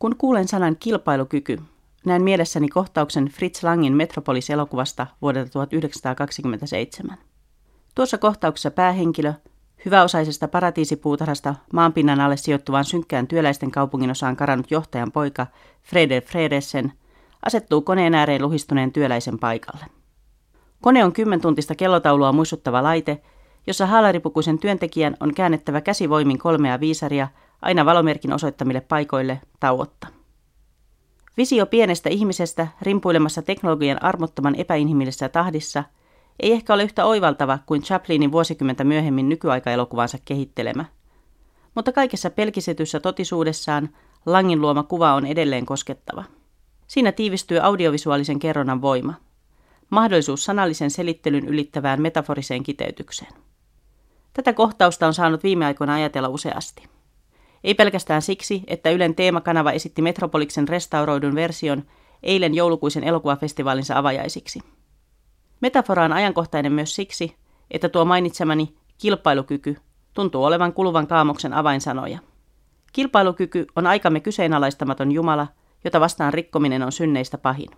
Kun kuulen sanan kilpailukyky, näen mielessäni kohtauksen Fritz Langin Metropolis-elokuvasta vuodelta 1927. Tuossa kohtauksessa päähenkilö, hyväosaisesta paratiisipuutarhasta maanpinnan alle sijoittuvaan synkkään työläisten kaupungin osaan karannut johtajan poika Freder Fredersen, asettuu koneen ääreen luhistuneen työläisen paikalle. Kone on kymmentuntista kellotaulua muistuttava laite, jossa haalaripukuisen työntekijän on käännettävä käsivoimin kolmea viisaria aina valomerkin osoittamille paikoille tauotta. Visio pienestä ihmisestä rimpuilemassa teknologian armottoman epäinhimillisessä tahdissa ei ehkä ole yhtä oivaltava kuin Chaplinin vuosikymmentä myöhemmin nykyaikaelokuvansa kehittelemä. Mutta kaikessa pelkisetyssä totisuudessaan Langin luoma kuva on edelleen koskettava. Siinä tiivistyy audiovisuaalisen kerronnan voima. Mahdollisuus sanallisen selittelyn ylittävään metaforiseen kiteytykseen. Tätä kohtausta on saanut viime aikoina ajatella useasti. Ei pelkästään siksi, että Ylen teemakanava esitti Metropoliksen restauroidun version eilen joulukuisen elokuvafestivaalinsa avajaisiksi. Metafora on ajankohtainen myös siksi, että tuo mainitsemani kilpailukyky tuntuu olevan kuluvan kaamoksen avainsanoja. Kilpailukyky on aikamme kyseenalaistamaton Jumala, jota vastaan rikkominen on synneistä pahin.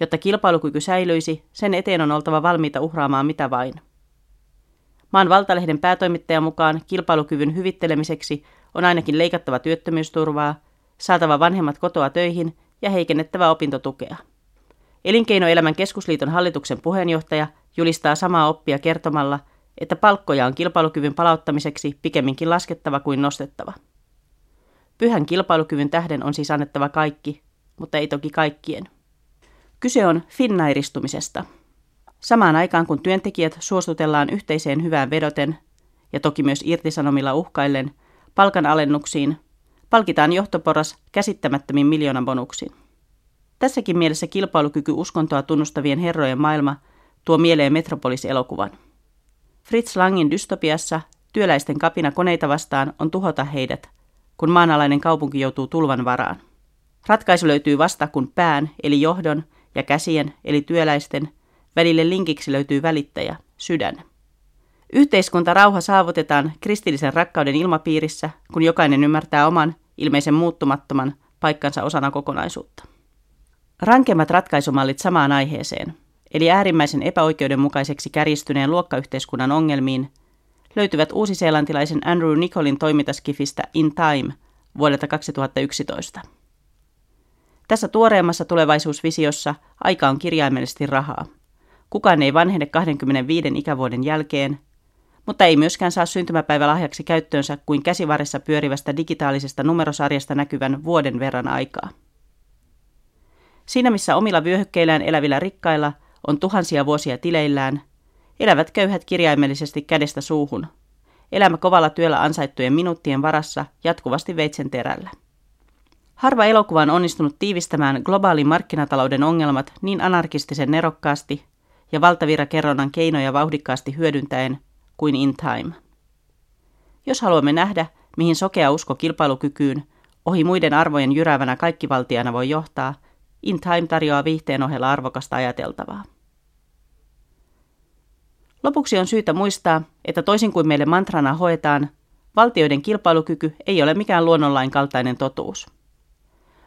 Jotta kilpailukyky säilyisi, sen eteen on oltava valmiita uhraamaan mitä vain – Maan valtalehden päätoimittajan mukaan kilpailukyvyn hyvittelemiseksi on ainakin leikattava työttömyysturvaa, saatava vanhemmat kotoa töihin ja heikennettävä opintotukea. Elinkeinoelämän keskusliiton hallituksen puheenjohtaja julistaa samaa oppia kertomalla, että palkkoja on kilpailukyvyn palauttamiseksi pikemminkin laskettava kuin nostettava. Pyhän kilpailukyvyn tähden on siis annettava kaikki, mutta ei toki kaikkien. Kyse on finnairistumisesta – Samaan aikaan kun työntekijät suostutellaan yhteiseen hyvään vedoten, ja toki myös irtisanomilla uhkaillen, palkanalennuksiin, palkitaan johtoporras käsittämättömin bonuksiin. Tässäkin mielessä kilpailukyky uskontoa tunnustavien herrojen maailma tuo mieleen Metropolis-elokuvan. Fritz Langin dystopiassa työläisten kapina koneita vastaan on tuhota heidät, kun maanalainen kaupunki joutuu tulvan varaan. Ratkaisu löytyy vasta, kun pään, eli johdon, ja käsien, eli työläisten – Välille linkiksi löytyy välittäjä, sydän. Yhteiskunta rauha saavutetaan kristillisen rakkauden ilmapiirissä, kun jokainen ymmärtää oman, ilmeisen muuttumattoman paikkansa osana kokonaisuutta. Rankemmat ratkaisumallit samaan aiheeseen, eli äärimmäisen epäoikeudenmukaiseksi kärjistyneen luokkayhteiskunnan ongelmiin, löytyvät uusiseelantilaisen Andrew Nicolin toimintaskifistä In Time vuodelta 2011. Tässä tuoreemmassa tulevaisuusvisiossa aika on kirjaimellisesti rahaa – Kukaan ei vanhene 25 ikävuoden jälkeen, mutta ei myöskään saa syntymäpäivälahjaksi käyttöönsä kuin käsivarressa pyörivästä digitaalisesta numerosarjasta näkyvän vuoden verran aikaa. Siinä missä omilla vyöhykkeillään elävillä rikkailla on tuhansia vuosia tileillään, elävät köyhät kirjaimellisesti kädestä suuhun. Elämä kovalla työllä ansaittujen minuuttien varassa jatkuvasti veitsen terällä. Harva elokuva on onnistunut tiivistämään globaalin markkinatalouden ongelmat niin anarkistisen nerokkaasti, ja valtavirrakerronnan keinoja vauhdikkaasti hyödyntäen kuin in time. Jos haluamme nähdä, mihin sokea usko kilpailukykyyn ohi muiden arvojen jyräävänä kaikkivaltiana voi johtaa, In Time tarjoaa viihteen ohella arvokasta ajateltavaa. Lopuksi on syytä muistaa, että toisin kuin meille mantrana hoetaan, valtioiden kilpailukyky ei ole mikään luonnonlain kaltainen totuus.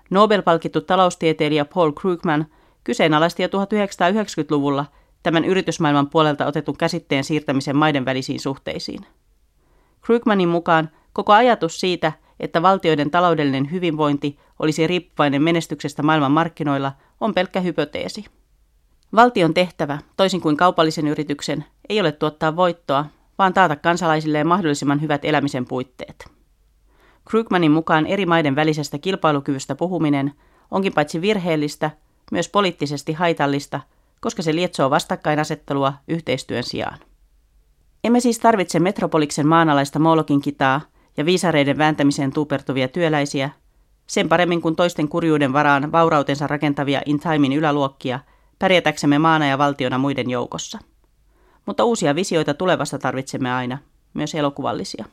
Nobel-palkittu taloustieteilijä Paul Krugman kyseenalaisti jo 1990-luvulla – tämän yritysmaailman puolelta otetun käsitteen siirtämisen maiden välisiin suhteisiin. Krugmanin mukaan koko ajatus siitä, että valtioiden taloudellinen hyvinvointi olisi riippuvainen menestyksestä maailman markkinoilla, on pelkkä hypoteesi. Valtion tehtävä, toisin kuin kaupallisen yrityksen, ei ole tuottaa voittoa, vaan taata kansalaisilleen mahdollisimman hyvät elämisen puitteet. Krugmanin mukaan eri maiden välisestä kilpailukyvystä puhuminen onkin paitsi virheellistä, myös poliittisesti haitallista koska se lietsoo vastakkainasettelua yhteistyön sijaan. Emme siis tarvitse metropoliksen maanalaista moolokin kitaa ja viisareiden vääntämiseen tuupertuvia työläisiä, sen paremmin kuin toisten kurjuuden varaan vaurautensa rakentavia in timein yläluokkia, pärjätäksemme maana ja valtiona muiden joukossa. Mutta uusia visioita tulevasta tarvitsemme aina, myös elokuvallisia.